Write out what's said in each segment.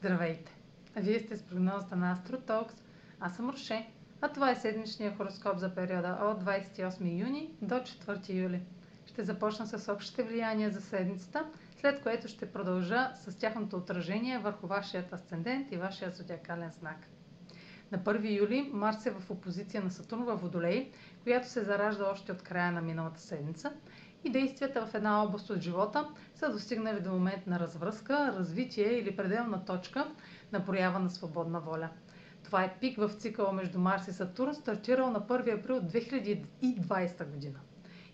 Здравейте! Вие сте с прогнозата на AstroTalks. Аз съм Роше, а това е седмичния хороскоп за периода от 28 юни до 4 юли. Ще започна с общите влияния за седмицата, след което ще продължа с тяхното отражение върху вашият асцендент и вашия зодиакален знак. На 1 юли Марс е в опозиция на Сатурн във Водолей, която се заражда още от края на миналата седмица и действията в една област от живота са достигнали до момент на развръзка, развитие или пределна точка на проява на свободна воля. Това е пик в цикъла между Марс и Сатурн, стартирал на 1 април 2020 година.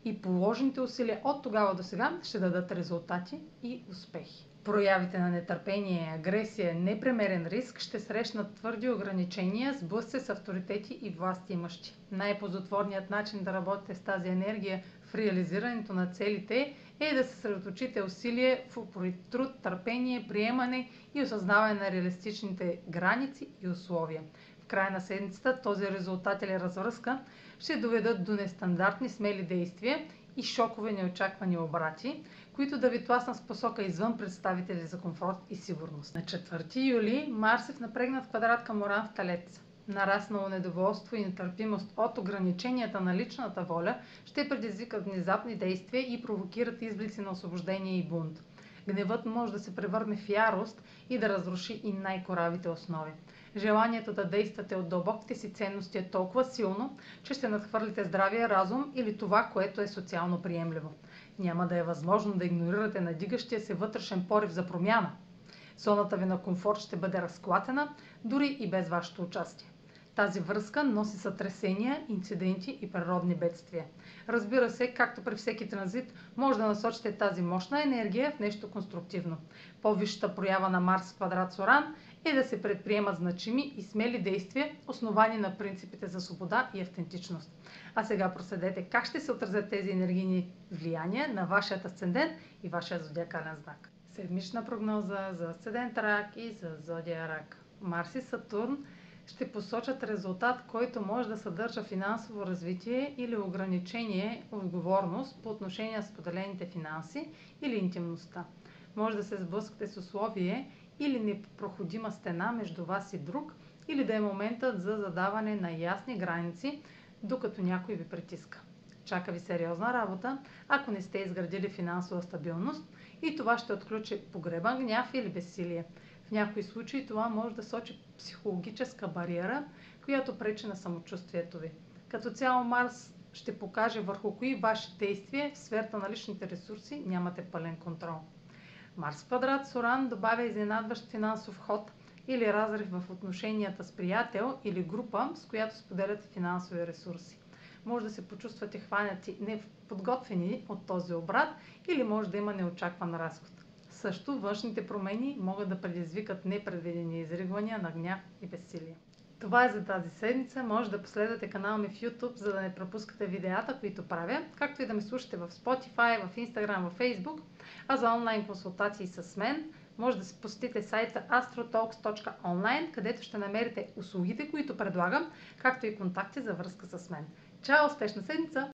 И положените усилия от тогава до сега ще дадат резултати и успехи. Проявите на нетърпение, агресия, непремерен риск ще срещнат твърди ограничения, сблъсъци с авторитети и власти имащи. Най-позотворният начин да работите с тази енергия в реализирането на целите е да се съсредоточите усилие в труд, търпение, приемане и осъзнаване на реалистичните граници и условия. В края на седмицата този резултат или развръзка ще доведат до нестандартни смели действия и шокове неочаквани обрати, които да ви тласнат с посока извън представители за комфорт и сигурност. На 4 юли Марс е в напрегнат квадрат към Оран в Талец. Нараснало недоволство и нетърпимост от ограниченията на личната воля ще предизвикат внезапни действия и провокират изблици на освобождение и бунт. Гневът може да се превърне в ярост и да разруши и най-коравите основи. Желанието да действате от дълбоките си ценности е толкова силно, че ще надхвърлите здравия разум или това, което е социално приемливо. Няма да е възможно да игнорирате надигащия се вътрешен порив за промяна. Зоната ви на комфорт ще бъде разклатена, дори и без вашето участие. Тази връзка носи сътресения, инциденти и природни бедствия. Разбира се, както при всеки транзит, може да насочите тази мощна енергия в нещо конструктивно. По-висшата проява на Марс в квадрат Соран е да се предприемат значими и смели действия, основани на принципите за свобода и автентичност. А сега проследете как ще се отразят тези енергийни влияния на вашият асцендент и вашия зодиакален знак. Седмична прогноза за асцендент Рак и за зодия Рак. Марс и Сатурн ще посочат резултат, който може да съдържа финансово развитие или ограничение, отговорност по отношение на споделените финанси или интимността. Може да се сблъскате с условие или непроходима стена между вас и друг, или да е моментът за задаване на ясни граници, докато някой ви притиска. Чака ви сериозна работа, ако не сте изградили финансова стабилност и това ще отключи погребан гняв или безсилие. В някои случаи това може да сочи психологическа бариера, която пречи на самочувствието ви. Като цяло Марс ще покаже върху кои ваши действия в сферата на личните ресурси нямате пълен контрол. Марс квадрат Соран добавя изненадващ финансов ход или разрив в отношенията с приятел или група, с която споделяте финансови ресурси. Може да се почувствате хванати неподготвени от този обрат или може да има неочакван разход. Също външните промени могат да предизвикат непредвидени изригвания на гняв и безсилие. Това е за тази седмица. Може да последвате канала ми в YouTube, за да не пропускате видеята, които правя, както и да ме слушате в Spotify, в Instagram, в Facebook. А за онлайн консултации с мен, може да се посетите сайта astrotalks.online, където ще намерите услугите, които предлагам, както и контакти за връзка с мен. Чао! Успешна седмица!